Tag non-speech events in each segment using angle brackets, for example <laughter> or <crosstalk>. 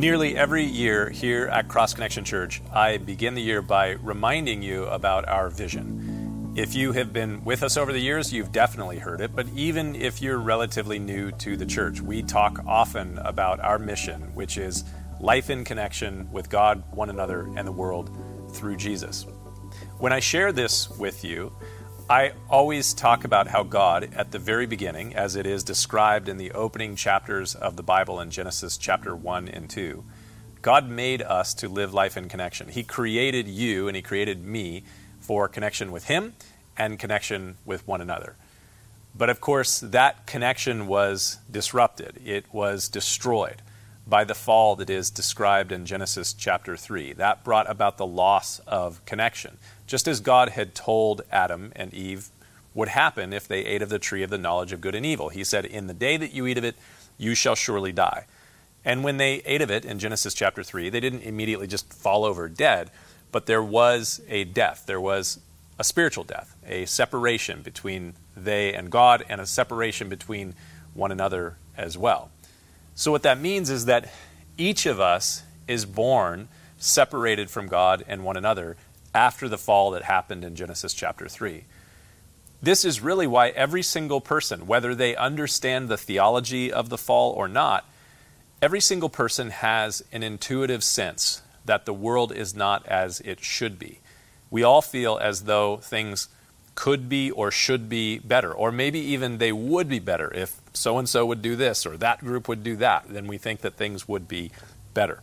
Nearly every year here at Cross Connection Church, I begin the year by reminding you about our vision. If you have been with us over the years, you've definitely heard it, but even if you're relatively new to the church, we talk often about our mission, which is life in connection with God, one another, and the world through Jesus. When I share this with you, I always talk about how God, at the very beginning, as it is described in the opening chapters of the Bible in Genesis chapter 1 and 2, God made us to live life in connection. He created you and He created me for connection with Him and connection with one another. But of course, that connection was disrupted, it was destroyed by the fall that is described in Genesis chapter 3. That brought about the loss of connection just as God had told Adam and Eve would happen if they ate of the tree of the knowledge of good and evil. He said, In the day that you eat of it, you shall surely die. And when they ate of it in Genesis chapter 3, they didn't immediately just fall over dead, but there was a death. There was a spiritual death, a separation between they and God, and a separation between one another as well. So, what that means is that each of us is born separated from God and one another after the fall that happened in Genesis chapter 3. This is really why every single person, whether they understand the theology of the fall or not, every single person has an intuitive sense that the world is not as it should be. We all feel as though things could be or should be better, or maybe even they would be better if so and so would do this or that group would do that, then we think that things would be better.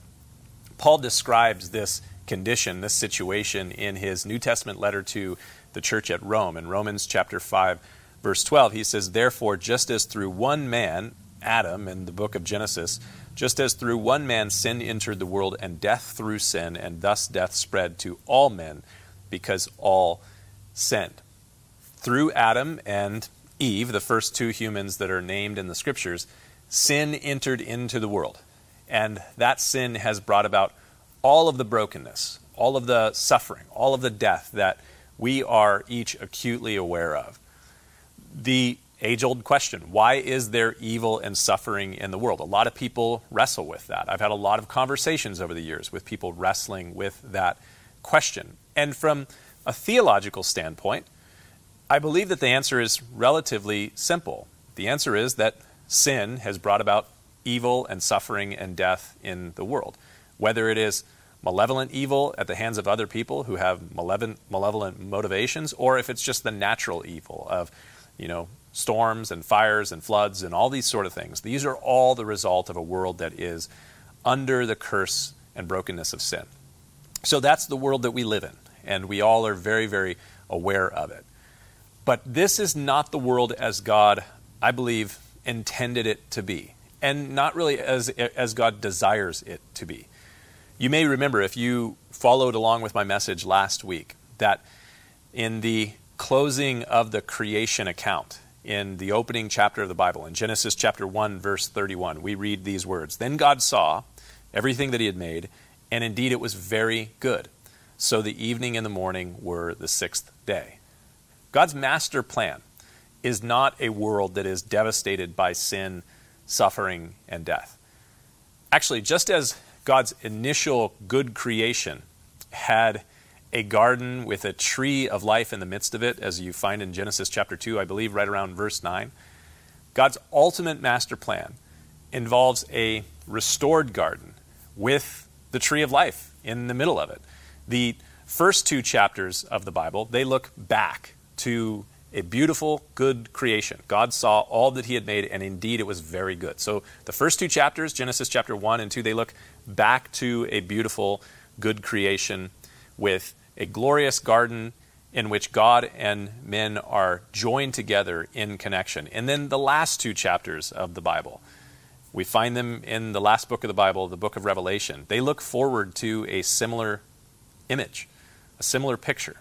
Paul describes this condition, this situation, in his New Testament letter to the church at Rome. In Romans chapter 5, verse 12, he says, Therefore, just as through one man, Adam, in the book of Genesis, just as through one man sin entered the world, and death through sin, and thus death spread to all men, because all sinned. Through Adam and Eve, the first two humans that are named in the scriptures, sin entered into the world. And that sin has brought about all of the brokenness, all of the suffering, all of the death that we are each acutely aware of. The age old question why is there evil and suffering in the world? A lot of people wrestle with that. I've had a lot of conversations over the years with people wrestling with that question. And from a theological standpoint, I believe that the answer is relatively simple. The answer is that sin has brought about evil and suffering and death in the world whether it is malevolent evil at the hands of other people who have malevolent, malevolent motivations, or if it's just the natural evil of, you know, storms and fires and floods and all these sort of things. These are all the result of a world that is under the curse and brokenness of sin. So that's the world that we live in, and we all are very, very aware of it. But this is not the world as God, I believe, intended it to be, and not really as, as God desires it to be. You may remember if you followed along with my message last week that in the closing of the creation account, in the opening chapter of the Bible, in Genesis chapter 1, verse 31, we read these words Then God saw everything that he had made, and indeed it was very good. So the evening and the morning were the sixth day. God's master plan is not a world that is devastated by sin, suffering, and death. Actually, just as God's initial good creation had a garden with a tree of life in the midst of it, as you find in Genesis chapter 2, I believe, right around verse 9. God's ultimate master plan involves a restored garden with the tree of life in the middle of it. The first two chapters of the Bible, they look back to a beautiful, good creation. God saw all that He had made, and indeed it was very good. So the first two chapters, Genesis chapter 1 and 2, they look back to a beautiful, good creation with a glorious garden in which God and men are joined together in connection. And then the last two chapters of the Bible, we find them in the last book of the Bible, the book of Revelation. They look forward to a similar image, a similar picture.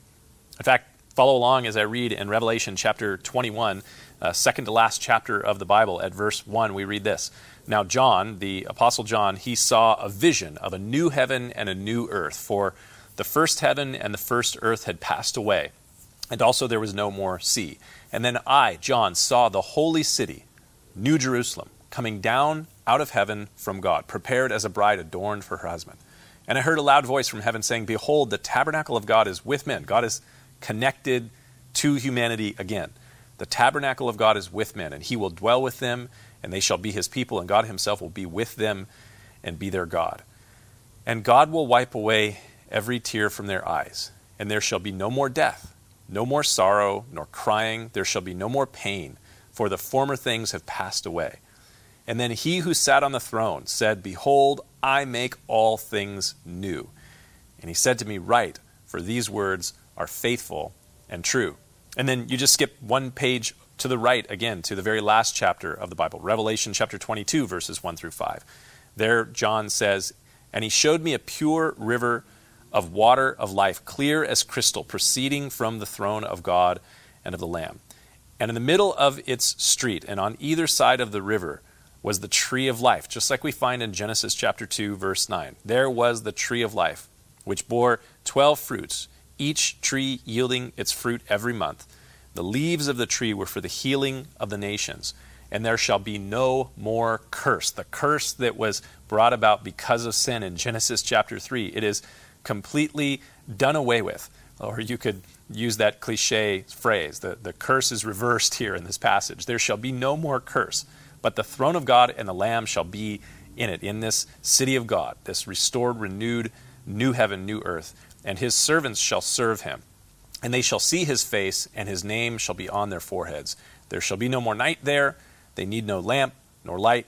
In fact, follow along as I read in Revelation chapter 21, uh, second to last chapter of the Bible, at verse 1, we read this. Now, John, the Apostle John, he saw a vision of a new heaven and a new earth, for the first heaven and the first earth had passed away, and also there was no more sea. And then I, John, saw the holy city, New Jerusalem, coming down out of heaven from God, prepared as a bride adorned for her husband. And I heard a loud voice from heaven saying, Behold, the tabernacle of God is with men. God is connected to humanity again. The tabernacle of God is with men, and he will dwell with them, and they shall be his people, and God himself will be with them and be their God. And God will wipe away every tear from their eyes, and there shall be no more death, no more sorrow, nor crying. There shall be no more pain, for the former things have passed away. And then he who sat on the throne said, Behold, I make all things new. And he said to me, Write, for these words are faithful and true. And then you just skip one page to the right again to the very last chapter of the Bible, Revelation chapter 22, verses 1 through 5. There, John says, And he showed me a pure river of water of life, clear as crystal, proceeding from the throne of God and of the Lamb. And in the middle of its street, and on either side of the river, was the tree of life, just like we find in Genesis chapter 2, verse 9. There was the tree of life, which bore 12 fruits, each tree yielding its fruit every month. The leaves of the tree were for the healing of the nations. And there shall be no more curse. The curse that was brought about because of sin in Genesis chapter 3, it is completely done away with. Or you could use that cliche phrase the, the curse is reversed here in this passage. There shall be no more curse. But the throne of God and the Lamb shall be in it, in this city of God, this restored, renewed, new heaven, new earth. And his servants shall serve him. And they shall see his face, and his name shall be on their foreheads. There shall be no more night there. They need no lamp nor light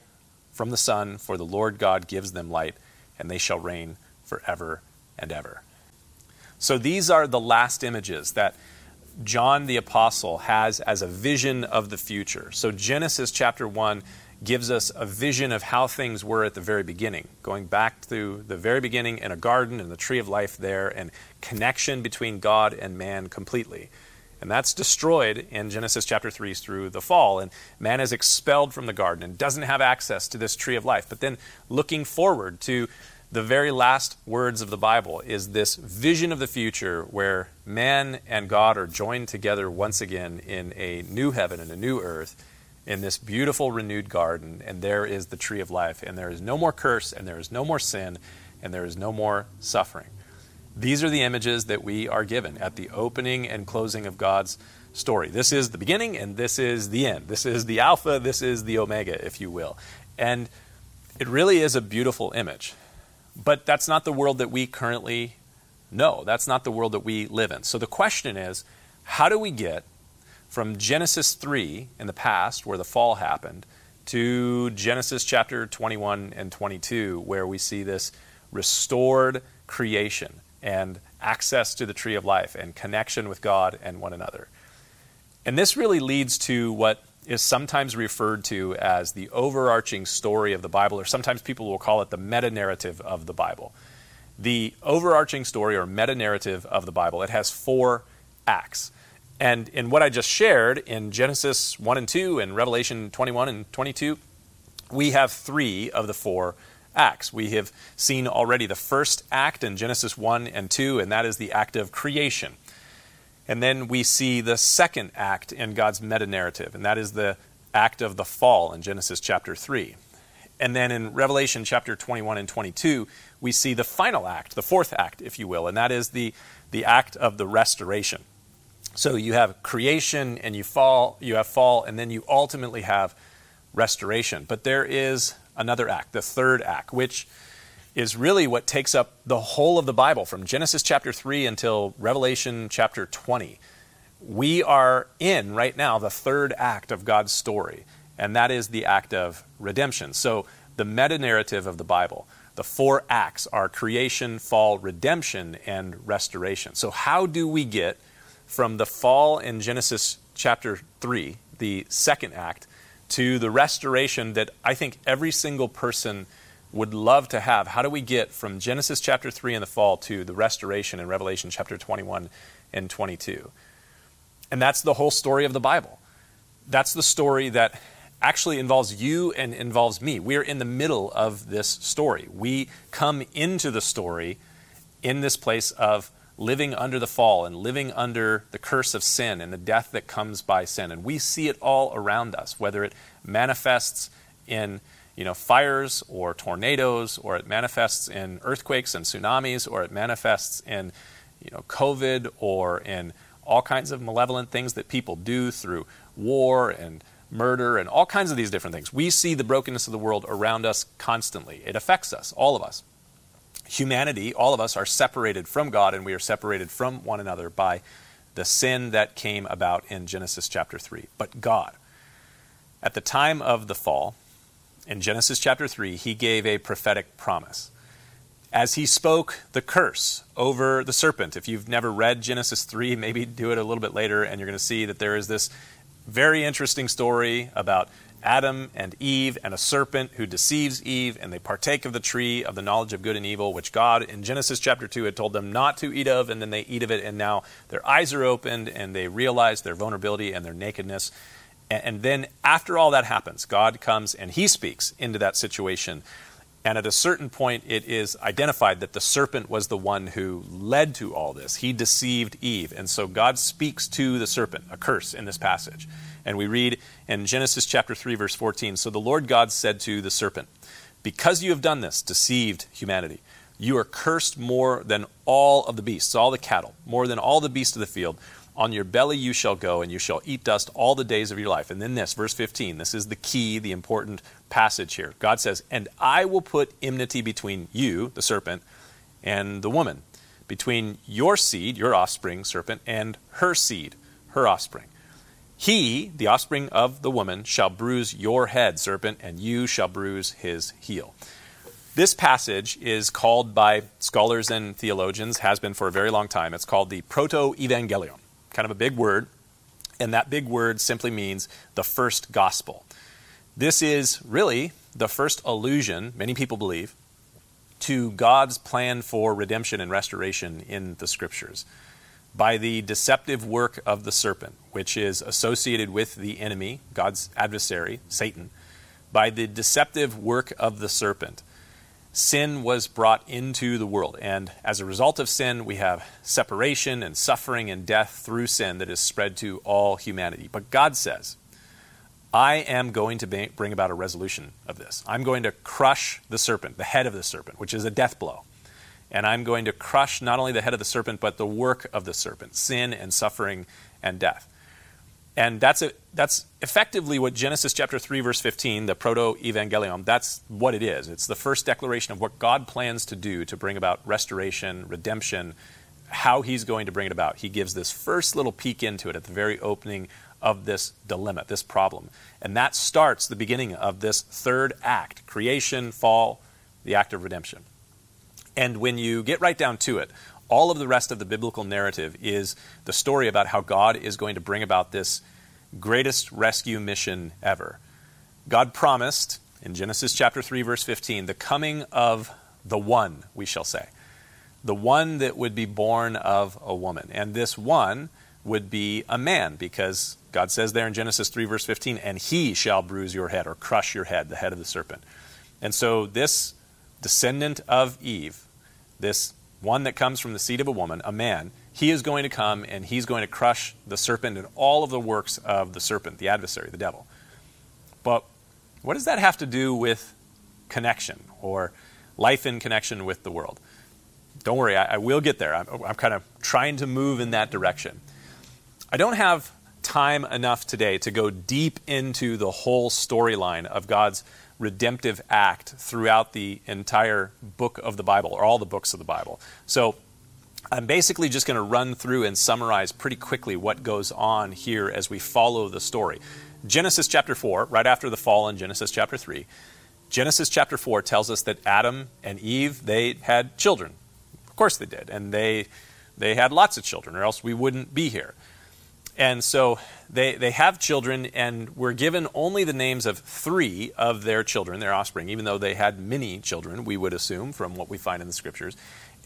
from the sun, for the Lord God gives them light, and they shall reign forever and ever. So these are the last images that John the Apostle has as a vision of the future. So, Genesis chapter 1 gives us a vision of how things were at the very beginning, going back to the very beginning in a garden and the tree of life there, and connection between God and man completely. And that's destroyed in Genesis chapter 3 through the fall. And man is expelled from the garden and doesn't have access to this tree of life. But then looking forward to the very last words of the Bible is this vision of the future where man and God are joined together once again in a new heaven and a new earth in this beautiful renewed garden, and there is the tree of life, and there is no more curse, and there is no more sin, and there is no more suffering. These are the images that we are given at the opening and closing of God's story. This is the beginning, and this is the end. This is the Alpha, this is the Omega, if you will. And it really is a beautiful image. But that's not the world that we currently know. That's not the world that we live in. So the question is how do we get from Genesis 3 in the past, where the fall happened, to Genesis chapter 21 and 22, where we see this restored creation and access to the tree of life and connection with God and one another? And this really leads to what is sometimes referred to as the overarching story of the Bible, or sometimes people will call it the meta narrative of the Bible. The overarching story or meta narrative of the Bible, it has four acts. And in what I just shared in Genesis 1 and 2 and Revelation 21 and 22, we have three of the four acts. We have seen already the first act in Genesis 1 and 2, and that is the act of creation. And then we see the second act in God's meta narrative, and that is the act of the fall in Genesis chapter 3. And then in Revelation chapter 21 and 22, we see the final act, the fourth act, if you will, and that is the, the act of the restoration. So you have creation and you fall, you have fall, and then you ultimately have restoration. But there is another act, the third act, which is really what takes up the whole of the Bible from Genesis chapter 3 until Revelation chapter 20. We are in right now the third act of God's story, and that is the act of redemption. So, the meta narrative of the Bible, the four acts are creation, fall, redemption, and restoration. So, how do we get from the fall in Genesis chapter 3, the second act, to the restoration that I think every single person would love to have. How do we get from Genesis chapter 3 in the fall to the restoration in Revelation chapter 21 and 22? And that's the whole story of the Bible. That's the story that actually involves you and involves me. We're in the middle of this story. We come into the story in this place of living under the fall and living under the curse of sin and the death that comes by sin. And we see it all around us, whether it manifests in you know, fires or tornadoes, or it manifests in earthquakes and tsunamis, or it manifests in you know, COVID or in all kinds of malevolent things that people do through war and murder and all kinds of these different things. We see the brokenness of the world around us constantly. It affects us, all of us. Humanity, all of us, are separated from God and we are separated from one another by the sin that came about in Genesis chapter 3. But God, at the time of the fall, in Genesis chapter 3, he gave a prophetic promise. As he spoke the curse over the serpent, if you've never read Genesis 3, <laughs> maybe do it a little bit later, and you're going to see that there is this very interesting story about Adam and Eve and a serpent who deceives Eve, and they partake of the tree of the knowledge of good and evil, which God in Genesis chapter 2 had told them not to eat of, and then they eat of it, and now their eyes are opened and they realize their vulnerability and their nakedness. And then after all that happens, God comes and he speaks into that situation. And at a certain point, it is identified that the serpent was the one who led to all this. He deceived Eve. And so God speaks to the serpent, a curse in this passage. And we read in Genesis chapter 3, verse 14 So the Lord God said to the serpent, Because you have done this, deceived humanity, you are cursed more than all of the beasts, all the cattle, more than all the beasts of the field. On your belly you shall go, and you shall eat dust all the days of your life. And then this, verse 15, this is the key, the important passage here. God says, And I will put enmity between you, the serpent, and the woman, between your seed, your offspring, serpent, and her seed, her offspring. He, the offspring of the woman, shall bruise your head, serpent, and you shall bruise his heel. This passage is called by scholars and theologians, has been for a very long time, it's called the Protoevangelium kind of a big word, and that big word simply means the first gospel. This is really the first allusion, many people believe, to God's plan for redemption and restoration in the scriptures by the deceptive work of the serpent, which is associated with the enemy, God's adversary, Satan, by the deceptive work of the serpent sin was brought into the world. And as a result of sin, we have separation and suffering and death through sin that is spread to all humanity. But God says, I am going to bring about a resolution of this. I'm going to crush the serpent, the head of the serpent, which is a death blow. And I'm going to crush not only the head of the serpent, but the work of the serpent sin and suffering and death. And that's, that's effectively what Genesis chapter 3, verse 15, the protoevangelium, that's what it is. It's the first declaration of what God plans to do to bring about restoration, redemption, how he's going to bring it about. He gives this first little peek into it at the very opening of this dilemma, this problem. And that starts the beginning of this third act creation, fall, the act of redemption. And when you get right down to it, all of the rest of the biblical narrative is the story about how God is going to bring about this greatest rescue mission ever. God promised in Genesis chapter 3 verse 15 the coming of the one, we shall say. The one that would be born of a woman. And this one would be a man because God says there in Genesis 3 verse 15 and he shall bruise your head or crush your head, the head of the serpent. And so this descendant of Eve, this one that comes from the seed of a woman, a man, he is going to come and he's going to crush the serpent and all of the works of the serpent, the adversary, the devil. But what does that have to do with connection or life in connection with the world? Don't worry, I, I will get there. I'm, I'm kind of trying to move in that direction. I don't have time enough today to go deep into the whole storyline of God's redemptive act throughout the entire book of the Bible, or all the books of the Bible. So I'm basically just going to run through and summarize pretty quickly what goes on here as we follow the story. Genesis chapter 4, right after the fall in Genesis chapter 3, Genesis chapter 4 tells us that Adam and Eve, they had children. Of course they did. And they, they had lots of children, or else we wouldn't be here. And so they, they have children, and we're given only the names of three of their children, their offspring, even though they had many children, we would assume, from what we find in the scriptures.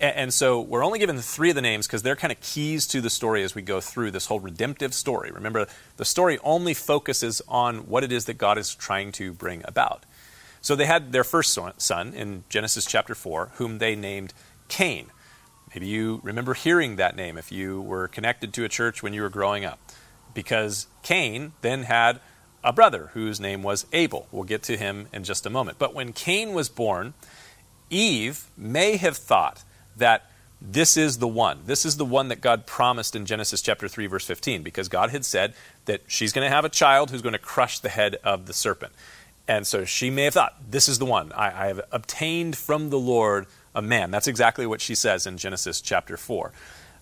And, and so we're only given three of the names because they're kind of keys to the story as we go through this whole redemptive story. Remember, the story only focuses on what it is that God is trying to bring about. So they had their first son in Genesis chapter 4, whom they named Cain. Maybe you remember hearing that name if you were connected to a church when you were growing up. Because Cain then had a brother whose name was Abel. We'll get to him in just a moment. But when Cain was born, Eve may have thought that this is the one. This is the one that God promised in Genesis chapter 3 verse 15 because God had said that she's going to have a child who's going to crush the head of the serpent. And so she may have thought, this is the one. I, I have obtained from the Lord a man. That's exactly what she says in Genesis chapter 4.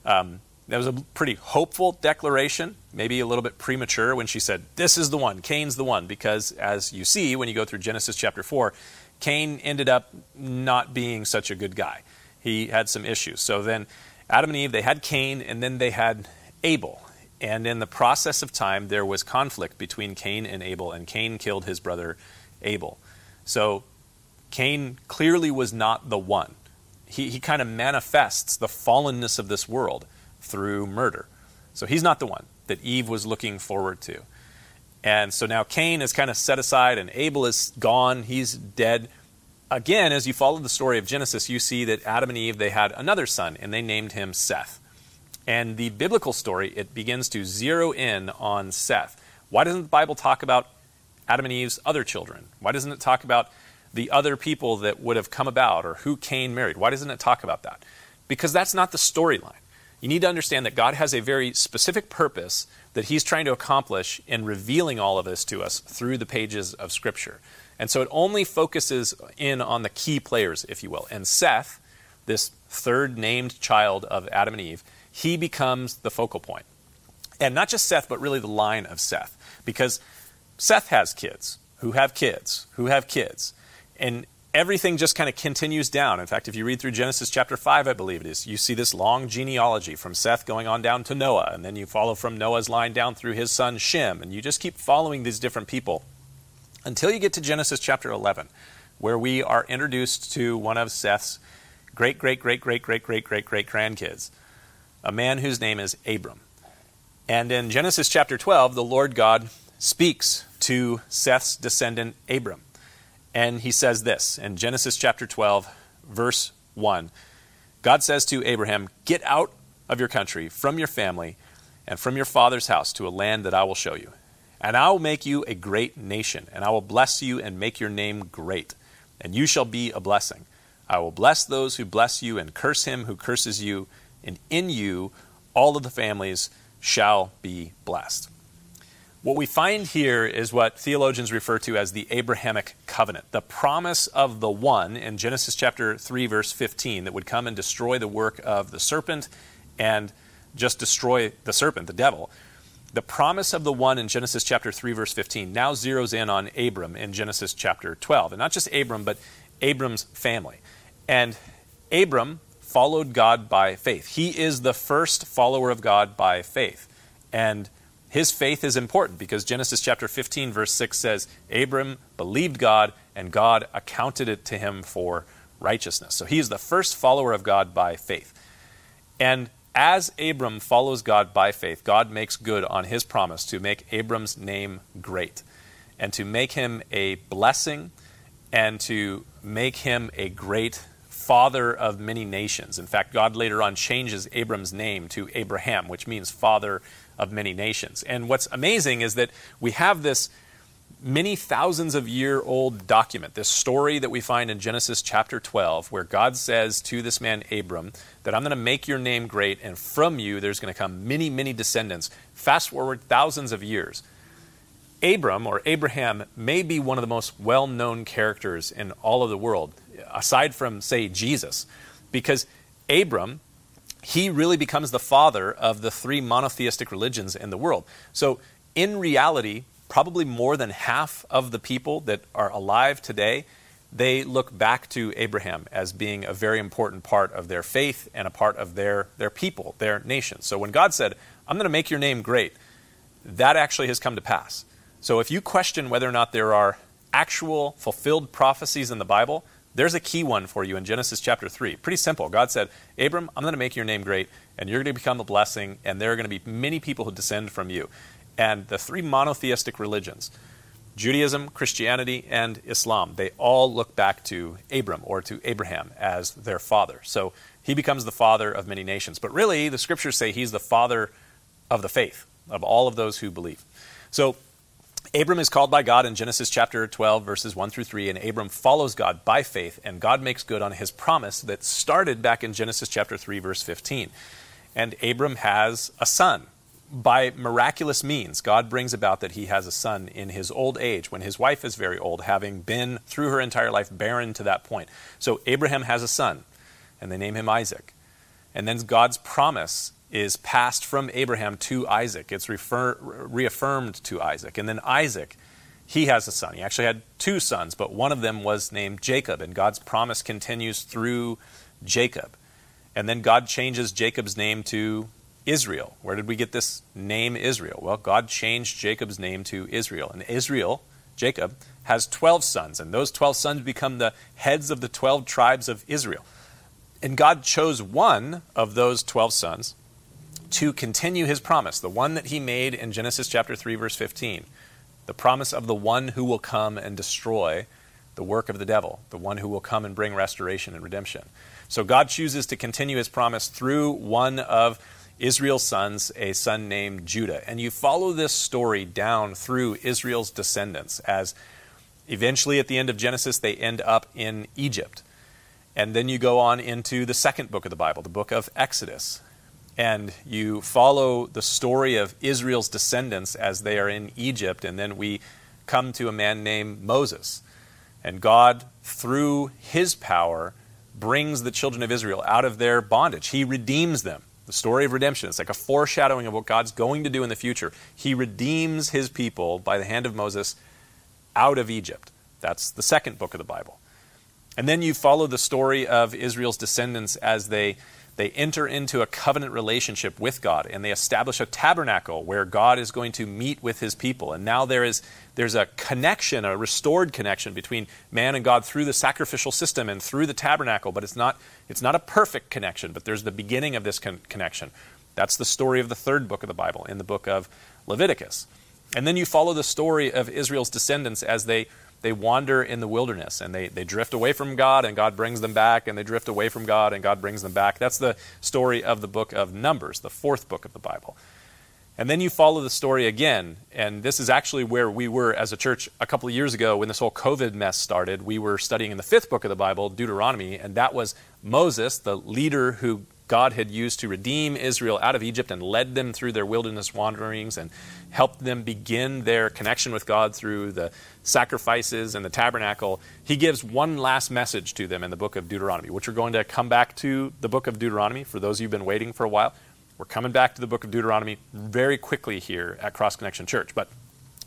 Um, that was a pretty hopeful declaration, maybe a little bit premature when she said, This is the one, Cain's the one, because as you see when you go through Genesis chapter 4, Cain ended up not being such a good guy he had some issues. So then Adam and Eve, they had Cain, and then they had Abel. And in the process of time, there was conflict between Cain and Abel, and Cain killed his brother Abel. So Cain clearly was not the one. He, he kind of manifests the fallenness of this world through murder. So he's not the one that Eve was looking forward to. And so now Cain is kind of set aside, and Abel is gone. He's dead again, as you follow the story of Genesis, you see that Adam and Eve, they had another son, and they named him Seth. And the biblical story, it begins to zero in on Seth. Why doesn't the Bible talk about Adam and Eve's other children? Why doesn't it talk about the other people that would have come about or who Cain married? Why doesn't it talk about that? Because that's not the storyline. You need to understand that God has a very specific purpose that He's trying to accomplish in revealing all of this to us through the pages of Scripture. And so it only focuses in on the key players, if you will. And Seth, this third named child of Adam and Eve, he becomes the focal point. And not just Seth, but really the line of Seth. Because Seth has kids who have kids who have kids. And everything just kind of continues down. In fact, if you read through Genesis chapter 5, I believe it is, you see this long genealogy from Seth going on down to Noah. And then you follow from Noah's line down through his son Shem. And you just keep following these different people until you get to Genesis chapter 11, where we are introduced to one of Seth's great, great, great, great, great, great, great, great grandkids, a man whose name is Abram. And in Genesis chapter 12, the Lord God speaks to Seth's descendant Abram. And he says this in Genesis chapter 12, verse 1. God says to Abraham, Get out of your country, from your family, and from your father's house to a land that I will show you. And I will make you a great nation, and I will bless you and make your name great, and you shall be a blessing. I will bless those who bless you, and curse him who curses you, and in you all of the families shall be blessed. What we find here is what theologians refer to as the Abrahamic covenant, the promise of the one in Genesis chapter 3, verse 15, that would come and destroy the work of the serpent and just destroy the serpent, the devil the promise of the one in Genesis chapter 3, verse 15, now zeroes in on Abram in Genesis chapter 12. And not just Abram, but Abram's family. And Abram followed God by faith. He is the first follower of God by faith. And his faith is important because Genesis chapter 15, verse 6 says, Abram believed God, and God accounted it to him for righteousness. So he is the first follower of God by faith. And as Abram follows God by faith, God makes good on his promise to make Abram's name great and to make him a blessing and to make him a great father of many nations. In fact, God later on changes Abram's name to Abraham, which means father of many nations. And what's amazing is that we have this many thousands of year old document, this story that we find in Genesis chapter 12, where God says to this man Abram that I'm going to make your name great, and from you there's going to come many, many descendants. Fast forward thousands of years. Abram, or Abraham, may be one of the most well known characters in all of the world, aside from, say, Jesus, because Abram, he really becomes the father of the three monotheistic religions in the world. So, in reality, probably more than half of the people that are alive today, they look back to Abraham as being a very important part of their faith and a part of their, their people, their nation. So when God said, I'm going to make your name great, that actually has come to pass. So if you question whether or not there are actual fulfilled prophecies in the Bible, there's a key one for you in Genesis chapter 3. Pretty simple. God said, Abram, I'm going to make your name great, and you're going to become a blessing, and there are going to be many people who descend from you and the three monotheistic religions Judaism, Christianity, and Islam they all look back to Abram or to Abraham as their father. So he becomes the father of many nations. But really, the scriptures say he's the father of the faith, of all of those who believe. So Abram is called by God in Genesis chapter 12, verses 1 through 3, and Abram follows God by faith, and God makes good on his promise that started back in Genesis chapter 3, verse 15. And Abram has a son. By miraculous means, God brings about that he has a son in his old age, when his wife is very old, having been through her entire life barren to that point. So Abraham has a son, and they name him Isaac. And then God's promise is passed from Abraham to Isaac. It's refer, reaffirmed to Isaac. And then Isaac, he has a son. He actually had two sons, but one of them was named Jacob. And God's promise continues through Jacob. And then God changes Jacob's name to Israel. Where did we get this name Israel? Well, God changed Jacob's name to Israel. And Israel, Jacob, has 12 sons. And those 12 sons become the heads of the 12 tribes of Israel. And God chose one of those 12 sons to continue his promise, the one that he made in Genesis chapter 3 verse 15. The promise of the one who will come and destroy the work of the devil, the one who will come and bring restoration and redemption. So God chooses to continue his promise through one of Israel's sons, a son named Judah. And you follow this story down through Israel's descendants as eventually at the end of Genesis they end up in Egypt. And then you go on into the second book of the Bible, the book of Exodus and you follow the story of Israel's descendants as they are in Egypt, and then we come to a man named Moses. And God, through his power, brings the children of Israel out of their bondage. He redeems them. The story of redemption. It's like a foreshadowing of what God's going to do in the future. He redeems his people by the hand of Moses out of Egypt. That's the second book of the Bible. And then you follow the story of Israel's descendants as they they enter into a covenant relationship with God and they establish a tabernacle where God is going to meet with his people. And now there is there's a connection, a restored connection between man and God through the sacrificial system and through the tabernacle, but it's not it's not a perfect connection, but there's the beginning of this con- connection. That's the story of the third book of the Bible in the book of Leviticus. And then you follow the story of Israel's descendants as they they wander in the wilderness and they, they drift away from God and God brings them back and they drift away from God and God brings them back. That's the story of the book of Numbers, the fourth book of the Bible. And then you follow the story again, and this is actually where we were as a church a couple of years ago when this whole COVID mess started. We were studying in the fifth book of the Bible, Deuteronomy, and that was Moses, the leader who God had used to redeem Israel out of Egypt and led them through their wilderness wanderings and helped them begin their connection with God through the sacrifices and the tabernacle. He gives one last message to them in the book of Deuteronomy, which we're going to come back to the book of Deuteronomy for those of you who've been waiting for a while. We're coming back to the book of Deuteronomy very quickly here at Cross Connection Church. But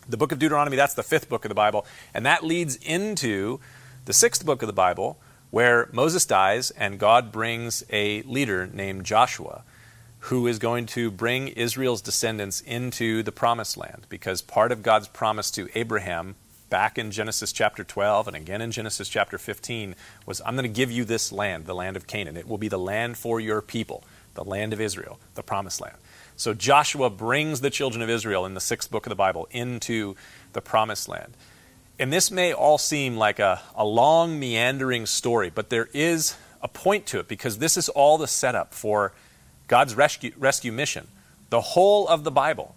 the book of Deuteronomy, that's the fifth book of the Bible, and that leads into the sixth book of the Bible, where Moses dies and God brings a leader named Joshua who is going to bring Israel's descendants into the promised land because part of God's promise to Abraham back in Genesis chapter 12 and again in Genesis chapter 15 was I'm going to give you this land, the land of Canaan. It will be the land for your people, the land of Israel, the promised land. So Joshua brings the children of Israel in the sixth book of the Bible into the promised land. And this may all seem like a, a long, meandering story, but there is a point to it because this is all the setup for God's rescue, rescue mission. The whole of the Bible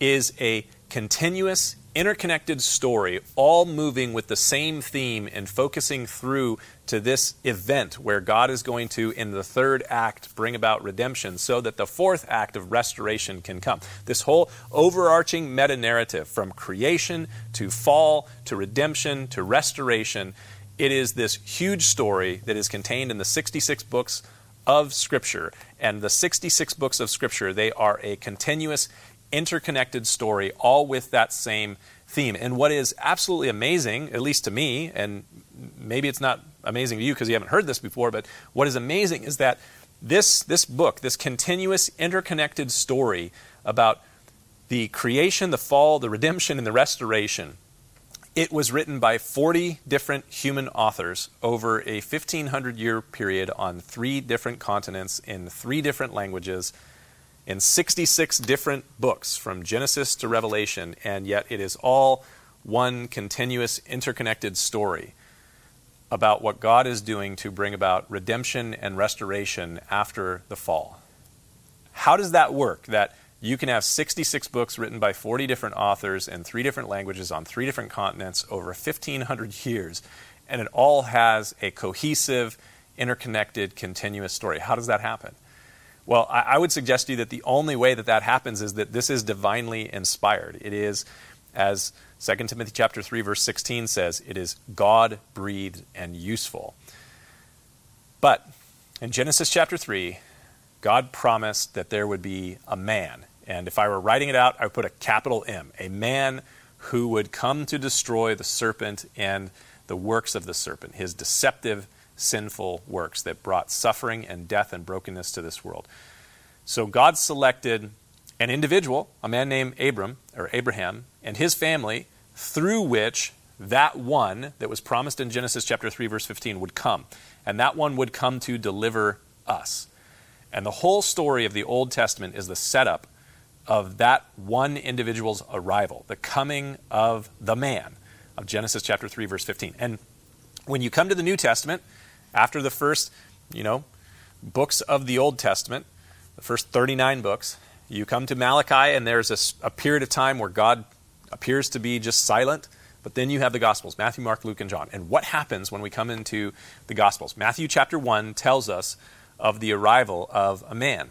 is a continuous interconnected story, all moving with the same theme and focusing through to this event where God is going to, in the third act, bring about redemption so that the fourth act of restoration can come. This whole overarching meta narrative from creation to fall to redemption to restoration. It is this huge story that is contained in the 66 books of Scripture. And the 66 books of Scripture, they are a continuous interconnected story, all with that same theme. And what is absolutely amazing, at least to me, and maybe it's not amazing to you because you haven't heard this before, but what is amazing is that this, this book, this continuous interconnected story about the creation, the fall, the redemption, and the restoration, it was written by 40 different human authors over a 1500 year period on three different continents in three different languages in 66 different books from Genesis to Revelation, and yet it is all one continuous, interconnected story about what God is doing to bring about redemption and restoration after the fall. How does that work? That you can have 66 books written by 40 different authors in three different languages on three different continents over 1,500 years, and it all has a cohesive, interconnected, continuous story. How does that happen? Well, I, I would suggest to you that the only way that that happens is that this is divinely inspired. It is, as 2 Timothy chapter 3 verse 16 says, it is God breathed and useful. But in Genesis chapter 3, God promised that there would be a man. And if I were writing it out, I would put a capital M, a man who would come to destroy the serpent and the works of the serpent, his deceptive, sinful works that brought suffering and death and brokenness to this world. So God selected an individual, a man named Abram or Abraham, and his family, through which that one that was promised in Genesis chapter 3 verse 15 would come. And that one would come to deliver us. And the whole story of the Old Testament is the setup of that one individual's arrival, the coming of the man of Genesis chapter 3 verse 15. And when you come to the New Testament, after the first, you know, books of the Old Testament, the first 39 books, you come to Malachi and there's a, a period of time where God appears to be just silent. But then you have the Gospels Matthew, Mark, Luke, and John. And what happens when we come into the Gospels? Matthew chapter 1 tells us of the arrival of a man.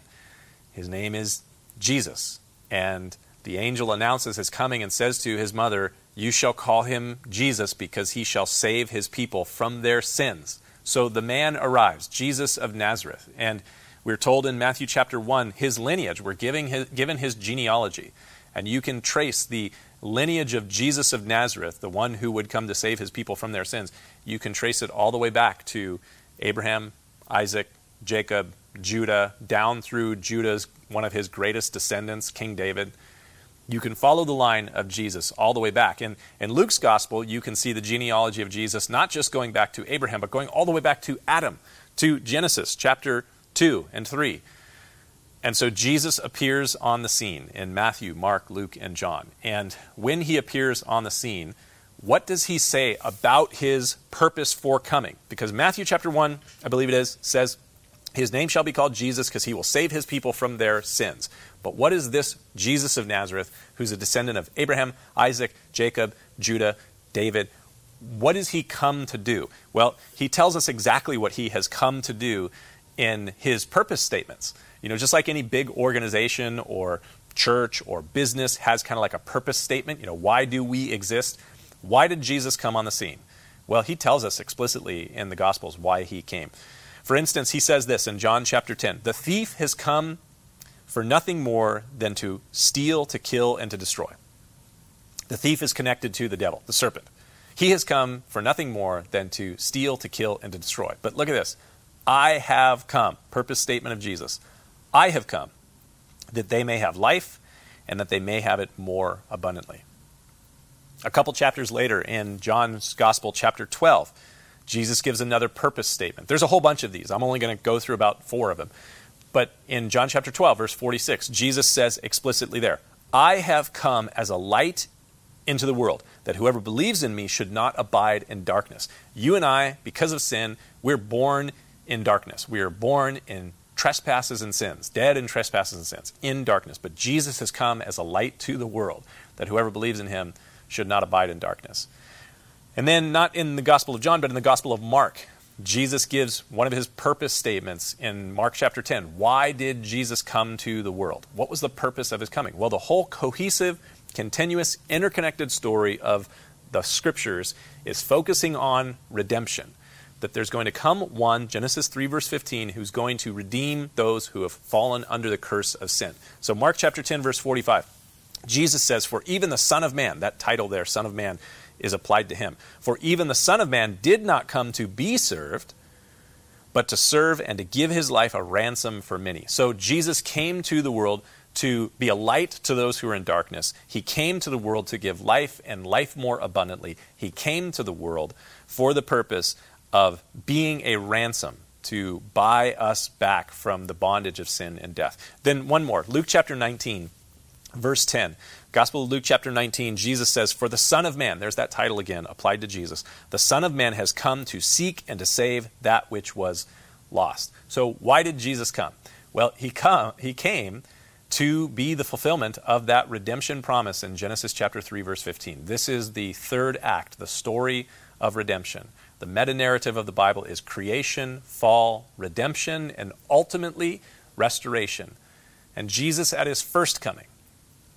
His name is Jesus. And the angel announces his coming and says to his mother, You shall call him Jesus because he shall save his people from their sins. So the man arrives, Jesus of Nazareth. And we're told in Matthew chapter 1, his lineage, we're giving his, given his genealogy. And you can trace the lineage of Jesus of Nazareth, the one who would come to save his people from their sins. You can trace it all the way back to Abraham, Isaac, Jacob, Judah, down through Judah's one of his greatest descendants, King David. You can follow the line of Jesus all the way back. In, in Luke's gospel, you can see the genealogy of Jesus not just going back to Abraham, but going all the way back to Adam, to Genesis chapter 2 and 3. And so Jesus appears on the scene in Matthew, Mark, Luke, and John. And when he appears on the scene, what does he say about his purpose for coming? Because Matthew chapter 1, I believe it is, says, his name shall be called Jesus because he will save his people from their sins. But what is this Jesus of Nazareth, who's a descendant of Abraham, Isaac, Jacob, Judah, David? What does he come to do? Well, he tells us exactly what he has come to do in his purpose statements. You know, just like any big organization or church or business has kind of like a purpose statement, you know, why do we exist? Why did Jesus come on the scene? Well, he tells us explicitly in the Gospels why he came. For instance, he says this in John chapter 10 The thief has come for nothing more than to steal, to kill, and to destroy. The thief is connected to the devil, the serpent. He has come for nothing more than to steal, to kill, and to destroy. But look at this I have come, purpose statement of Jesus. I have come that they may have life and that they may have it more abundantly. A couple chapters later in John's Gospel, chapter 12, Jesus gives another purpose statement. There's a whole bunch of these. I'm only going to go through about four of them. But in John chapter 12, verse 46, Jesus says explicitly there, I have come as a light into the world, that whoever believes in me should not abide in darkness. You and I, because of sin, we're born in darkness. We are born in trespasses and sins, dead in trespasses and sins, in darkness. But Jesus has come as a light to the world, that whoever believes in him should not abide in darkness. And then, not in the Gospel of John, but in the Gospel of Mark, Jesus gives one of his purpose statements in Mark chapter 10. Why did Jesus come to the world? What was the purpose of his coming? Well, the whole cohesive, continuous, interconnected story of the scriptures is focusing on redemption. That there's going to come one, Genesis 3, verse 15, who's going to redeem those who have fallen under the curse of sin. So, Mark chapter 10, verse 45, Jesus says, For even the Son of Man, that title there, Son of Man, is applied to him. For even the Son of Man did not come to be served, but to serve and to give his life a ransom for many. So Jesus came to the world to be a light to those who are in darkness. He came to the world to give life and life more abundantly. He came to the world for the purpose of being a ransom to buy us back from the bondage of sin and death. Then one more, Luke chapter 19, verse 10. Gospel of Luke, chapter 19, Jesus says, For the Son of Man, there's that title again, applied to Jesus, the Son of Man has come to seek and to save that which was lost. So, why did Jesus come? Well, he, come, he came to be the fulfillment of that redemption promise in Genesis chapter 3 verse 15. This is the third act, the story of redemption. The meta narrative of the Bible is creation, fall, redemption, and ultimately restoration. And Jesus, at his first coming,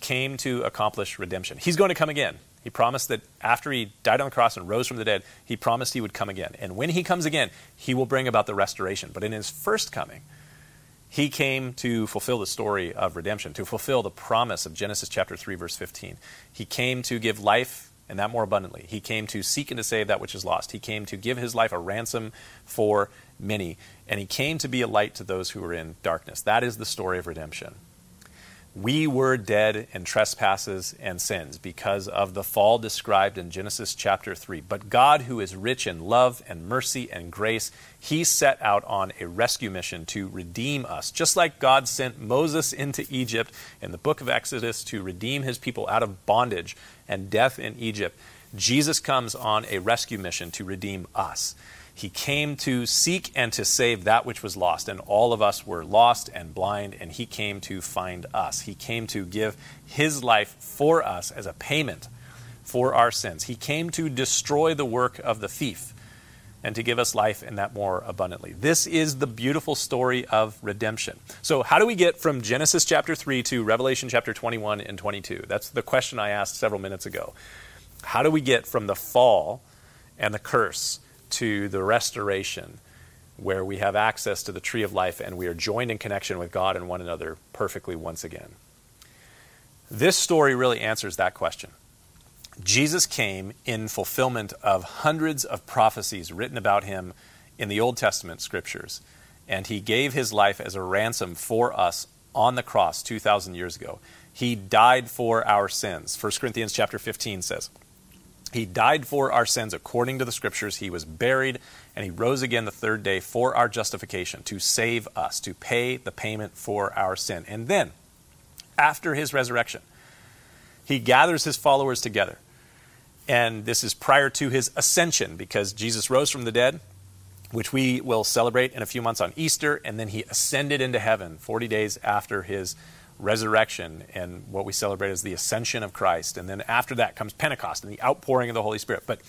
came to accomplish redemption. He's going to come again. He promised that after he died on the cross and rose from the dead, he promised he would come again. And when he comes again, he will bring about the restoration. But in his first coming, he came to fulfill the story of redemption, to fulfill the promise of Genesis chapter 3 verse 15. He came to give life and that more abundantly. He came to seek and to save that which is lost. He came to give his life a ransom for many, and he came to be a light to those who were in darkness. That is the story of redemption. We were dead in trespasses and sins because of the fall described in Genesis chapter 3. But God, who is rich in love and mercy and grace, he set out on a rescue mission to redeem us. Just like God sent Moses into Egypt in the book of Exodus to redeem his people out of bondage and death in Egypt, Jesus comes on a rescue mission to redeem us. He came to seek and to save that which was lost, and all of us were lost and blind, and He came to find us. He came to give His life for us as a payment for our sins. He came to destroy the work of the thief and to give us life in that more abundantly. This is the beautiful story of redemption. So, how do we get from Genesis chapter 3 to Revelation chapter 21 and 22? That's the question I asked several minutes ago. How do we get from the fall and the curse to the restoration where we have access to the tree of life and we are joined in connection with God and one another perfectly once again. This story really answers that question. Jesus came in fulfillment of hundreds of prophecies written about him in the Old Testament scriptures, and he gave his life as a ransom for us on the cross 2000 years ago. He died for our sins. 1 Corinthians chapter 15 says, he died for our sins according to the scriptures. He was buried, and he rose again the third day for our justification, to save us, to pay the payment for our sin. And then, after his resurrection, he gathers his followers together. And this is prior to his ascension, because Jesus rose from the dead, which we will celebrate in a few months on Easter, and then he ascended into heaven 40 days after his resurrection and what we celebrate as the ascension of Christ. And then after that comes Pentecost and the outpouring of the Holy Spirit. But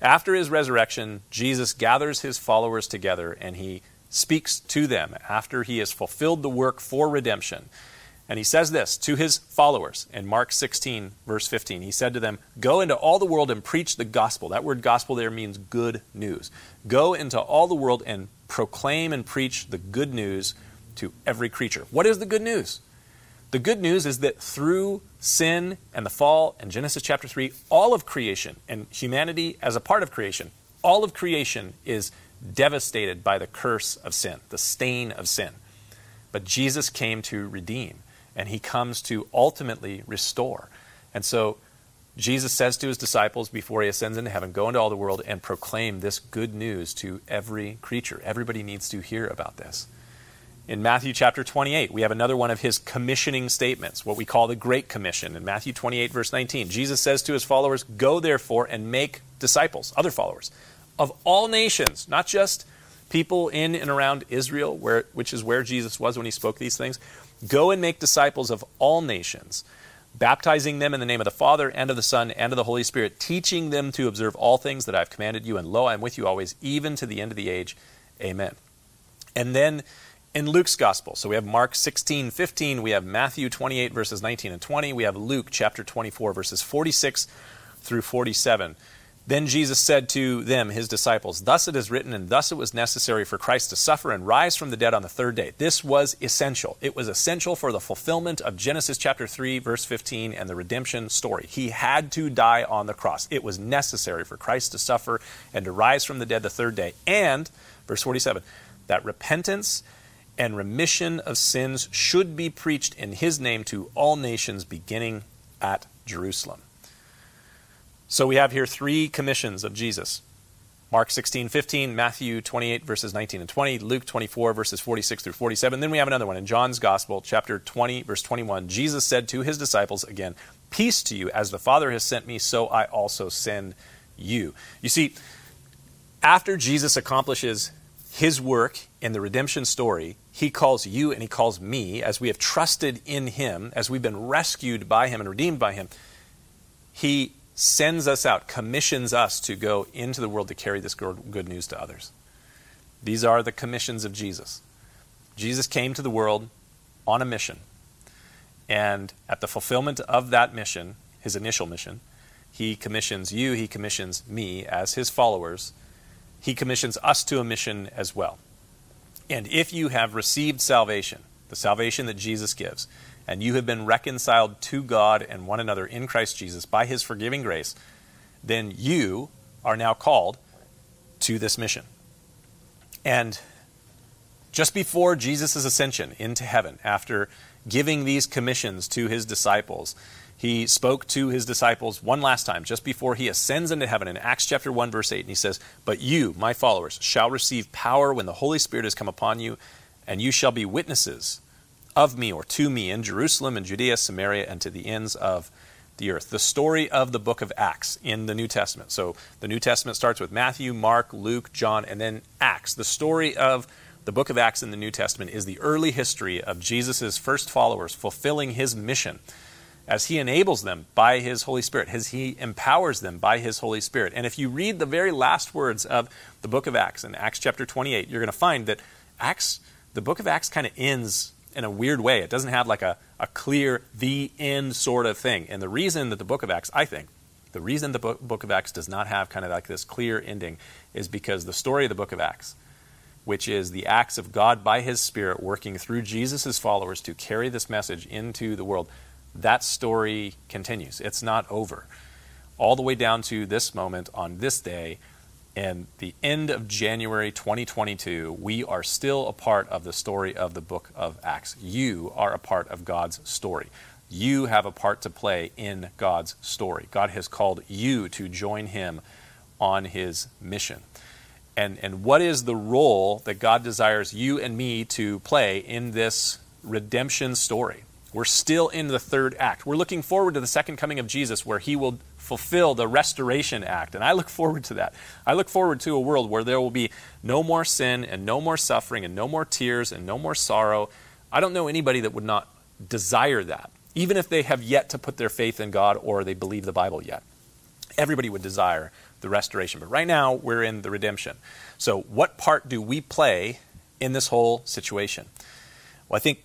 after his resurrection, Jesus gathers his followers together and he speaks to them after he has fulfilled the work for redemption. And he says this to his followers in Mark 16, verse 15. He said to them, Go into all the world and preach the gospel. That word gospel there means good news. Go into all the world and proclaim and preach the good news to every creature. What is the good news? The good news is that through sin and the fall in Genesis chapter 3, all of creation and humanity as a part of creation, all of creation is devastated by the curse of sin, the stain of sin. But Jesus came to redeem, and he comes to ultimately restore. And so Jesus says to his disciples before he ascends into heaven, Go into all the world and proclaim this good news to every creature. Everybody needs to hear about this. In Matthew chapter 28, we have another one of his commissioning statements, what we call the Great Commission. In Matthew 28, verse 19, Jesus says to his followers, Go therefore and make disciples, other followers, of all nations, not just people in and around Israel, where, which is where Jesus was when he spoke these things. Go and make disciples of all nations, baptizing them in the name of the Father and of the Son and of the Holy Spirit, teaching them to observe all things that I've commanded you. And lo, I am with you always, even to the end of the age. Amen. And then in Luke's gospel. So we have Mark 16, 15, we have Matthew 28, verses 19 and 20, we have Luke chapter 24, verses 46 through 47. Then Jesus said to them, his disciples, Thus it is written, and thus it was necessary for Christ to suffer and rise from the dead on the third day. This was essential. It was essential for the fulfillment of Genesis chapter 3, verse 15, and the redemption story. He had to die on the cross. It was necessary for Christ to suffer and to rise from the dead the third day. And, verse 47, that repentance and remission of sins should be preached in his name to all nations, beginning at Jerusalem. So we have here three commissions of Jesus Mark 16, 15, Matthew 28, verses 19 and 20, Luke 24, verses 46 through 47. Then we have another one in John's Gospel, chapter 20, verse 21. Jesus said to his disciples again, Peace to you, as the Father has sent me, so I also send you. You see, after Jesus accomplishes his work in the redemption story, he calls you and he calls me as we have trusted in him, as we've been rescued by him and redeemed by him. He sends us out, commissions us to go into the world to carry this good news to others. These are the commissions of Jesus. Jesus came to the world on a mission. And at the fulfillment of that mission, his initial mission, he commissions you, he commissions me as his followers. He commissions us to a mission as well. And if you have received salvation, the salvation that Jesus gives, and you have been reconciled to God and one another in Christ Jesus by his forgiving grace, then you are now called to this mission. And just before Jesus' ascension into heaven, after giving these commissions to his disciples, he spoke to his disciples one last time just before he ascends into heaven in Acts chapter 1 verse 8 and he says, "But you, my followers, shall receive power when the Holy Spirit has come upon you, and you shall be witnesses of me or to me in Jerusalem and Judea, Samaria and to the ends of the earth." The story of the book of Acts in the New Testament. So the New Testament starts with Matthew, Mark, Luke, John, and then Acts. The story of the book of Acts in the New Testament is the early history of Jesus' first followers fulfilling his mission as He enables them by His Holy Spirit, as He empowers them by His Holy Spirit. And if you read the very last words of the book of Acts, in Acts chapter 28, you're going to find that Acts, the book of Acts kind of ends in a weird way. It doesn't have like a, a clear, the end sort of thing. And the reason that the book of Acts, I think, the reason the book, book of Acts does not have kind of like this clear ending is because the story of the book of Acts which is the acts of God by His Spirit working through Jesus' followers to carry this message into the world that story continues. It's not over. All the way down to this moment on this day, and the end of January 2022, we are still a part of the story of the book of Acts. You are a part of God's story. You have a part to play in God's story. God has called you to join Him on His mission. And, and what is the role that God desires you and me to play in this redemption story? We're still in the third act. We're looking forward to the second coming of Jesus where he will fulfill the restoration act. And I look forward to that. I look forward to a world where there will be no more sin and no more suffering and no more tears and no more sorrow. I don't know anybody that would not desire that, even if they have yet to put their faith in God or they believe the Bible yet. Everybody would desire the restoration. But right now, we're in the redemption. So, what part do we play in this whole situation? Well, I think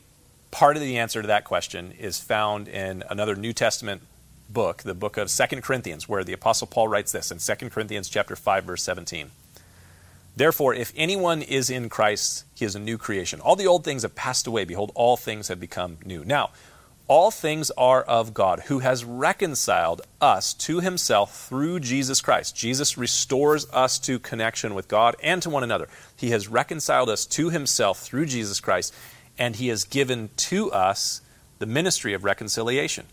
part of the answer to that question is found in another New Testament book, the book of Second Corinthians, where the apostle Paul writes this in Second Corinthians chapter 5 verse 17. Therefore, if anyone is in Christ, he is a new creation. All the old things have passed away. Behold, all things have become new. Now, all things are of God, who has reconciled us to himself through Jesus Christ. Jesus restores us to connection with God and to one another. He has reconciled us to himself through Jesus Christ and he has given to us the ministry of reconciliation.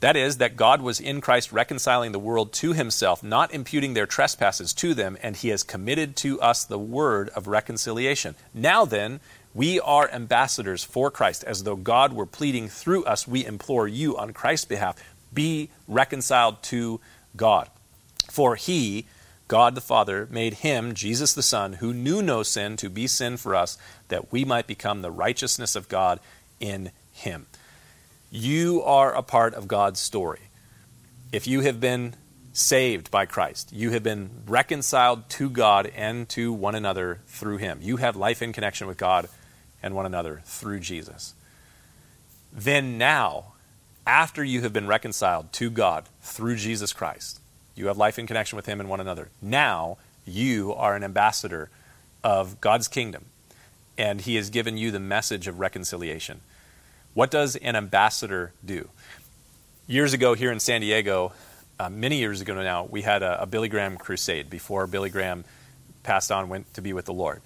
That is, that God was in Christ reconciling the world to himself, not imputing their trespasses to them, and he has committed to us the word of reconciliation. Now then, we are ambassadors for Christ, as though God were pleading through us. We implore you on Christ's behalf be reconciled to God. For he, God the Father made him, Jesus the Son, who knew no sin, to be sin for us, that we might become the righteousness of God in him. You are a part of God's story. If you have been saved by Christ, you have been reconciled to God and to one another through him. You have life in connection with God and one another through Jesus. Then now, after you have been reconciled to God through Jesus Christ, you have life in connection with Him and one another. Now you are an ambassador of God's kingdom, and He has given you the message of reconciliation. What does an ambassador do? Years ago, here in San Diego, uh, many years ago now, we had a, a Billy Graham crusade before Billy Graham passed on, went to be with the Lord.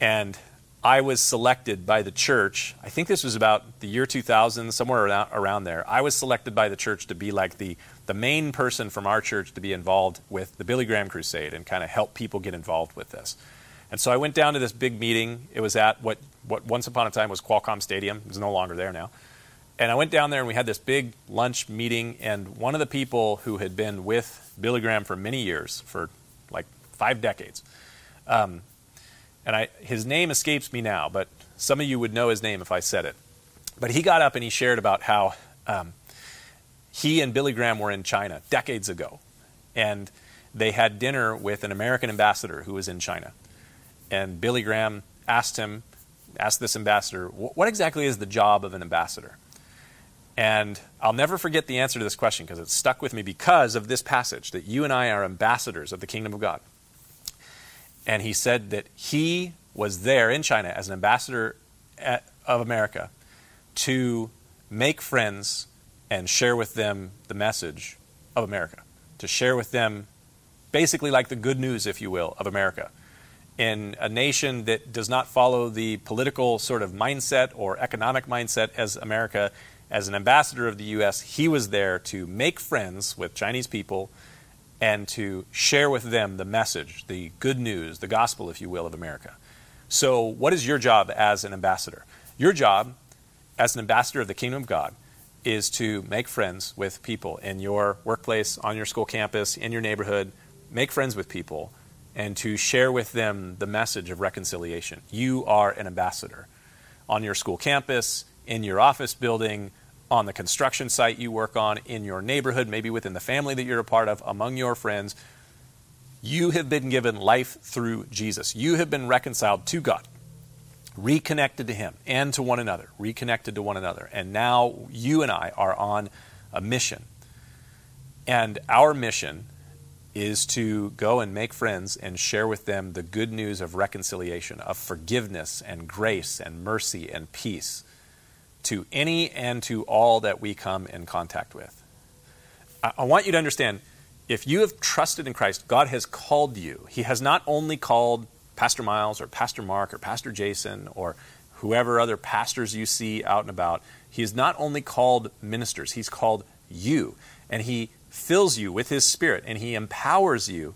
And I was selected by the church. I think this was about the year 2000, somewhere around, around, there. I was selected by the church to be like the, the main person from our church to be involved with the Billy Graham Crusade and kind of help people get involved with this. And so I went down to this big meeting. It was at what, what once upon a time was Qualcomm Stadium. It's no longer there now. And I went down there and we had this big lunch meeting. And one of the people who had been with Billy Graham for many years, for like five decades, um, and I, his name escapes me now, but some of you would know his name if I said it. But he got up and he shared about how um, he and Billy Graham were in China decades ago, and they had dinner with an American ambassador who was in China. And Billy Graham asked him, asked this ambassador, what exactly is the job of an ambassador? And I'll never forget the answer to this question because it stuck with me because of this passage that you and I are ambassadors of the kingdom of God. And he said that he was there in China as an ambassador at, of America to make friends and share with them the message of America, to share with them basically like the good news, if you will, of America. In a nation that does not follow the political sort of mindset or economic mindset as America, as an ambassador of the U.S., he was there to make friends with Chinese people and to share with them the message, the good news, the gospel, if you will, of America. So, what is your job as an ambassador? Your job as an ambassador of the kingdom of God is to make friends with people in your workplace, on your school campus, in your neighborhood. Make friends with people and to share with them the message of reconciliation. You are an ambassador on your school campus, in your office building, on the construction site you work on, in your neighborhood, maybe within the family that you're a part of, among your friends. You have been given life through Jesus. You have been reconciled to God, reconnected to Him and to one another, reconnected to one another. And now you and I are on a mission. And our mission is to go and make friends and share with them the good news of reconciliation, of forgiveness and grace and mercy and peace to any and to all that we come in contact with. I, want you to understand if you have trusted in Christ, God has called you. He has not only called Pastor Miles or Pastor Mark or Pastor Jason or whoever other pastors you see out and about. He is not only called ministers, He's called you. And He fills you with His Spirit and He empowers you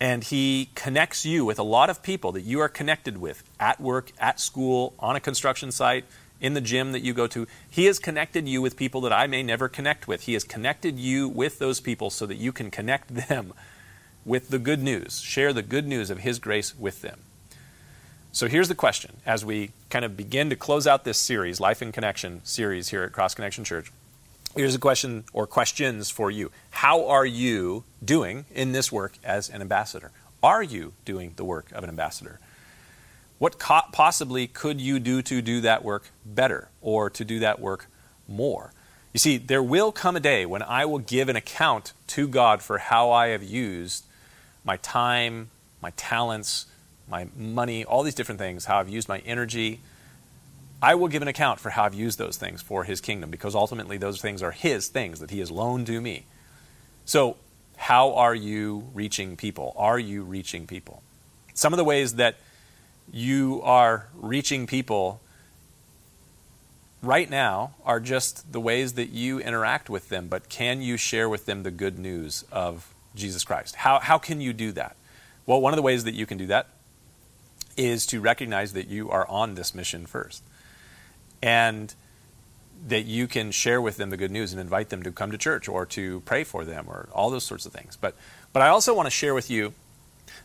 and He connects you with a lot of people that you are connected with at work, at school, on a construction site, in the gym that you go to. He has connected you with people that I may never connect with. He has connected you with those people so that you can connect them with the good news, share the good news of His grace with them. So here's the question as we kind of begin to close out this series, Life in Connection series here at Cross Connection Church. Here's a question or questions for you. How are you doing in this work as an ambassador? Are you doing the work of an ambassador? What co- possibly could you do to do that work better or to do that work more? You see, there will come a day when I will give an account to God for how I have used my time, my talents, my money, all these different things, how I've used my energy. I will give an account for how I've used those things for His kingdom because ultimately those things are His things that He has loaned to me. So, how are you reaching people? Are you reaching people? Some of the ways that you are reaching people right now are just the ways that you interact with them, but can you share with them the good news of Jesus Christ? How, how can you do that? Well, one of the ways that you can do that is to recognize that you are on this mission first. And that you can share with them the good news and invite them to come to church or to pray for them or all those sorts of things. But, but I also want to share with you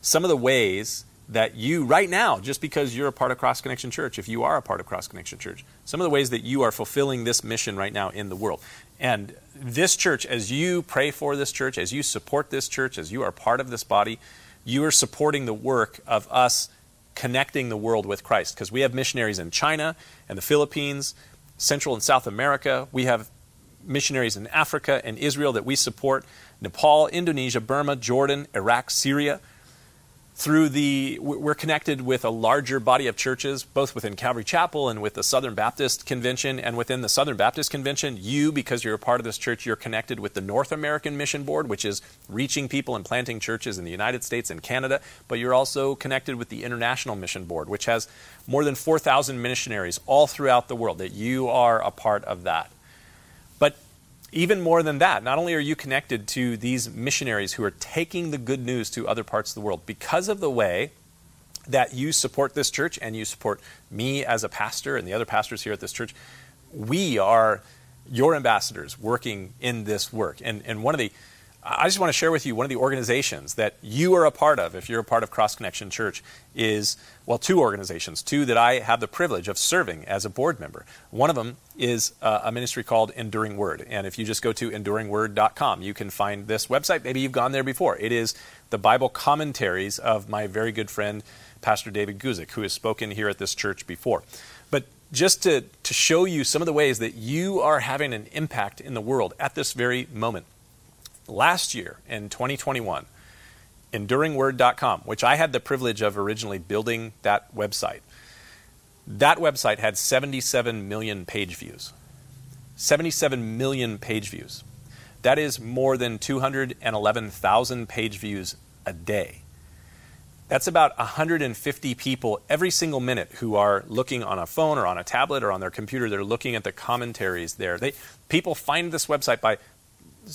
some of the ways that you, right now, just because you're a part of Cross Connection Church, if you are a part of Cross Connection Church, some of the ways that you are fulfilling this mission right now in the world. And this church, as you pray for this church, as you support this church, as you are part of this body, you are supporting the work of us connecting the world with Christ. Because we have missionaries in China and the Philippines, Central and South America. We have missionaries in Africa and Israel that we support, Nepal, Indonesia, Burma, Jordan, Iraq, Syria through the we're connected with a larger body of churches both within calvary chapel and with the southern baptist convention. And within the southern baptist convention you because you're a part of this church you're connected with the north american mission board which is reaching people and planting churches in the united states and canada. But you're also connected with the international mission board which has more than 4000 missionaries all throughout the world that you are a part of that even more than that, not only are you connected to these missionaries who are taking the good news to other parts of the world, because of the way that you support this church and you support me as a pastor and the other pastors here at this church, we are your ambassadors working in this work. And, and one of the I just want to share with you one of the organizations that you are a part of, if you're a part of Cross Connection Church, is, well, two organizations, two that I have the privilege of serving as a board member. One of them is uh, a ministry called Enduring Word. And if you just go to enduringword.com, you can find this website. Maybe you've gone there before. It is the Bible commentaries of my very good friend, Pastor David Guzik, who has spoken here at this church before. But just to, to show you some of the ways that you are having an impact in the world at this very moment last year in 2021, enduringword.com, which I had the privilege of originally building that website, that website had 77 million page views. 77 million page views. That is more than 211,000 page views a day. That's about 150 people every single minute who are looking on a phone or on a tablet or on their computer. They're looking at the commentaries there. They, people find this website by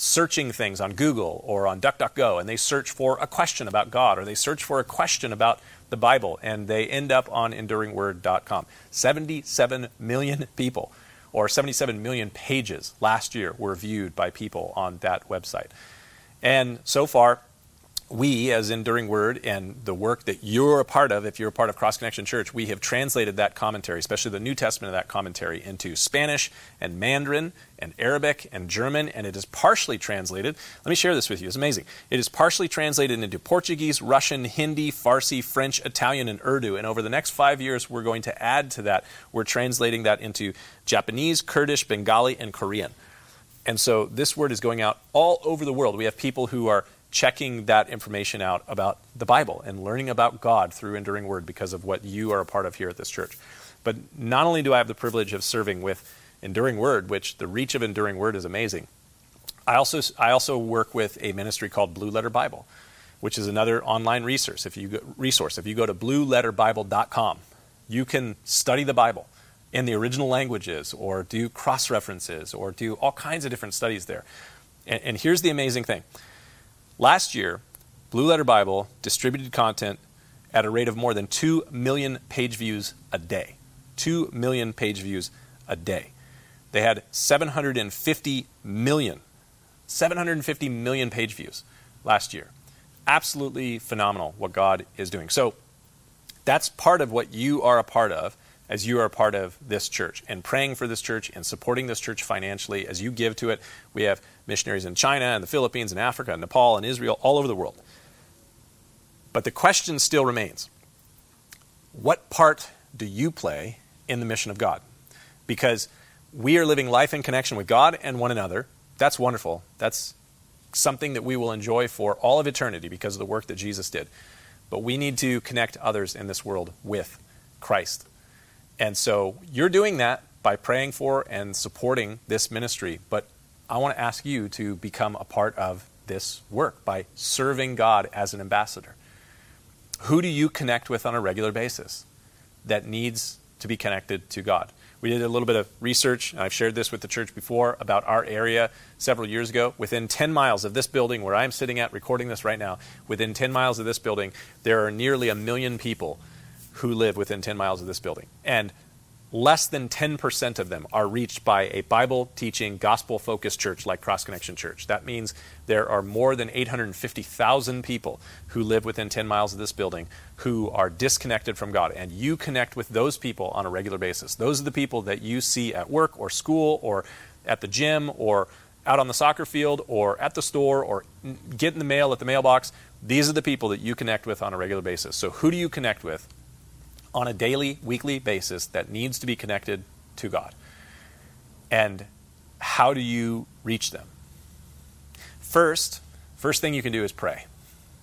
searching things on Google or on DuckDuckGo, and they search for a question about God or they search for a question about the Bible, and they end up on enduringword.com. 77 million people, or 77 million pages last year, were viewed by people on that website. And so far, we, as Enduring Word, and the work that you're a part of, if you're a part of Cross Connection Church, we have translated that commentary, especially the New Testament of that commentary, into Spanish and Mandarin and Arabic and German, and it is partially translated. Let me share this with you. It's amazing. It is partially translated into Portuguese, Russian, Hindi, Farsi, French, Italian, and Urdu. And over the next five years, we're going to add to that. We're translating that into Japanese, Kurdish, Bengali, and Korean. And so this word is going out all over the world. We have people who are checking that information out about the Bible and learning about God through Enduring Word because of what you are a part of here at this church. But not only do I have the privilege of serving with Enduring Word, which the reach of Enduring Word is amazing, I also, I also work with a ministry called Blue Letter Bible, which is another online resource. If you go, resource, if you go to blueletterbible.com, you can study the Bible in the original languages or do cross references or do all kinds of different studies there. And, and here's the amazing thing Last year, Blue Letter Bible distributed content at a rate of more than 2 million page views a day. 2 million page views a day. They had 750 million, 750 million page views last year. Absolutely phenomenal what God is doing. So that's part of what you are a part of as you are part of this church and praying for this church and supporting this church financially as you give to it. We have missionaries in China and the Philippines and Africa and Nepal and Israel, all over the world. But the question still remains what part do you play in the mission of God? Because we are living life in connection with God and one another. That's wonderful. That's something that we will enjoy for all of eternity because of the work that Jesus did. But we need to connect others in this world with Christ. And so you're doing that by praying for and supporting this ministry. But I want to ask you to become a part of this work by serving God as an ambassador. Who do you connect with on a regular basis that needs to be connected to God? We did a little bit of research, and I've shared this with the church before about our area several years ago. Within 10 miles of this building where I'm sitting at recording this right now, within 10 miles of this building, there are nearly a million people who live within 10 miles of this building. And less than 10% of them are reached by a Bible teaching, gospel focused church like Cross Connection Church. That means there are more than 850,000 people who live within 10 miles of this building who are disconnected from God. And you connect with those people on a regular basis. Those are the people that you see at work or school or at the gym or out on the soccer field or at the store or get in the mail at the mailbox. These are the people that you connect with on a regular basis. So, who do you connect with on a daily, weekly basis that needs to be connected to God. And how do you reach them? First, first thing you can do is pray.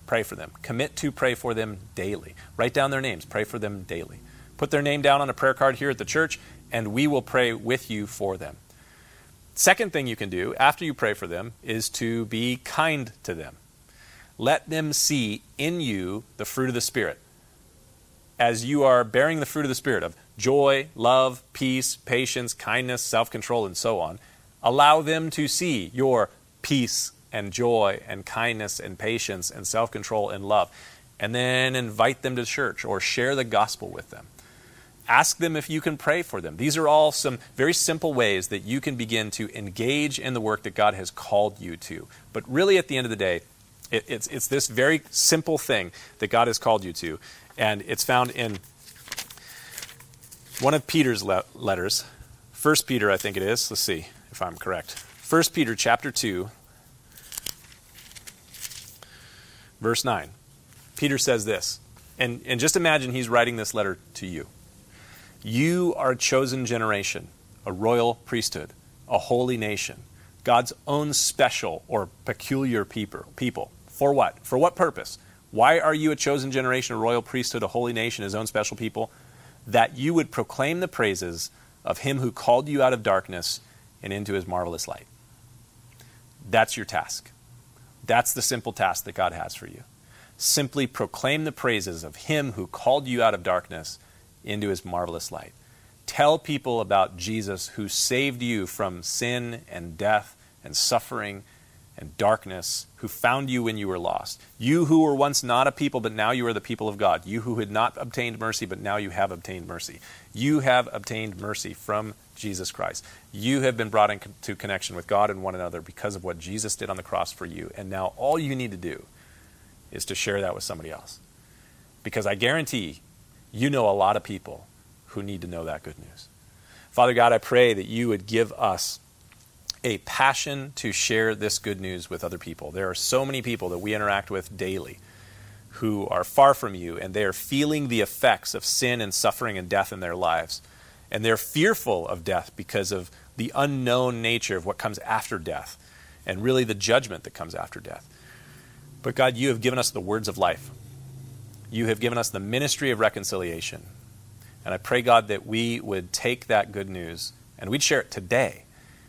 Pray for them. Commit to pray for them daily. Write down their names. Pray for them daily. Put their name down on a prayer card here at the church, and we will pray with you for them. Second thing you can do after you pray for them is to be kind to them. Let them see in you the fruit of the Spirit as you are bearing the fruit of the Spirit of joy, love, peace, patience, kindness, self control, and so on, allow them to see your peace and joy and kindness and patience and self control and love. And then invite them to church or share the gospel with them. Ask them if you can pray for them. These are all some very simple ways that you can begin to engage in the work that God has called you to. But really, at the end of the day, it, it's, it's this very simple thing that God has called you to. And it's found in one of Peter's le- letters, First Peter, I think it is. Let's see if I'm correct. First Peter chapter 2, verse 9. Peter says this, and, and just imagine he's writing this letter to you. You are a chosen generation, a royal priesthood, a holy nation, God's own special or peculiar people. For what? For what purpose? Why are you a chosen generation, a royal priesthood, a holy nation, his own special people? That you would proclaim the praises of him who called you out of darkness and into his marvelous light. That's your task. That's the simple task that God has for you. Simply proclaim the praises of him who called you out of darkness into his marvelous light. Tell people about Jesus who saved you from sin and death and suffering and darkness, who found you when you were lost. You who were once not a people, but now you are the people of God. You who had not obtained mercy, but now you have obtained mercy. You have obtained mercy from Jesus Christ. You have been brought into connection with God and one another because of what Jesus did on the cross for you. And now all you need to do is to share that with somebody else. Because I guarantee you know a lot of people who need to know that good news. Father God, I pray that you would give us a passion to share this good news with other people. There are so many people that we interact with daily who are far from you and they are feeling the effects of sin and suffering and death in their lives. And they're fearful of death because of the unknown nature of what comes after death and really the judgment that comes after death. But God, you have given us the words of life. You have given us the ministry of reconciliation. And I pray, God, that we would take that good news and we'd share it today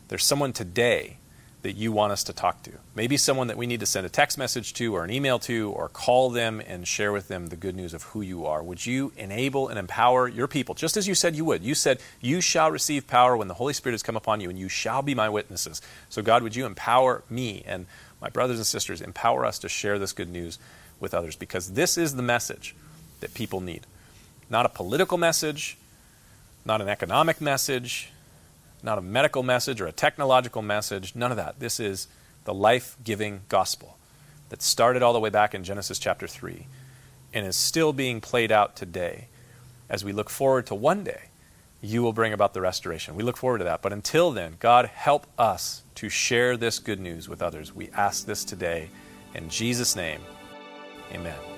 there's someone today that you want us to talk to. Maybe someone that we need to send a text message to or an email to or call them and share with them the good news of who you are. Would you enable and empower your people just as you said you would? You said, You shall receive power when the Holy Spirit has come upon you, and you shall be my witnesses. So, God, would you empower me and my brothers and sisters, empower us to share this good news with others because this is the message that people need. Not a political message, not an economic message, not a medical message or a technological message, none of that. This is the life giving gospel that started all the way back in Genesis chapter 3 and is still being played out today as we look forward to one day you will bring about the restoration. We look forward to that. But until then, God, help us to share this good news with others. We ask this today in Jesus' name. Amen.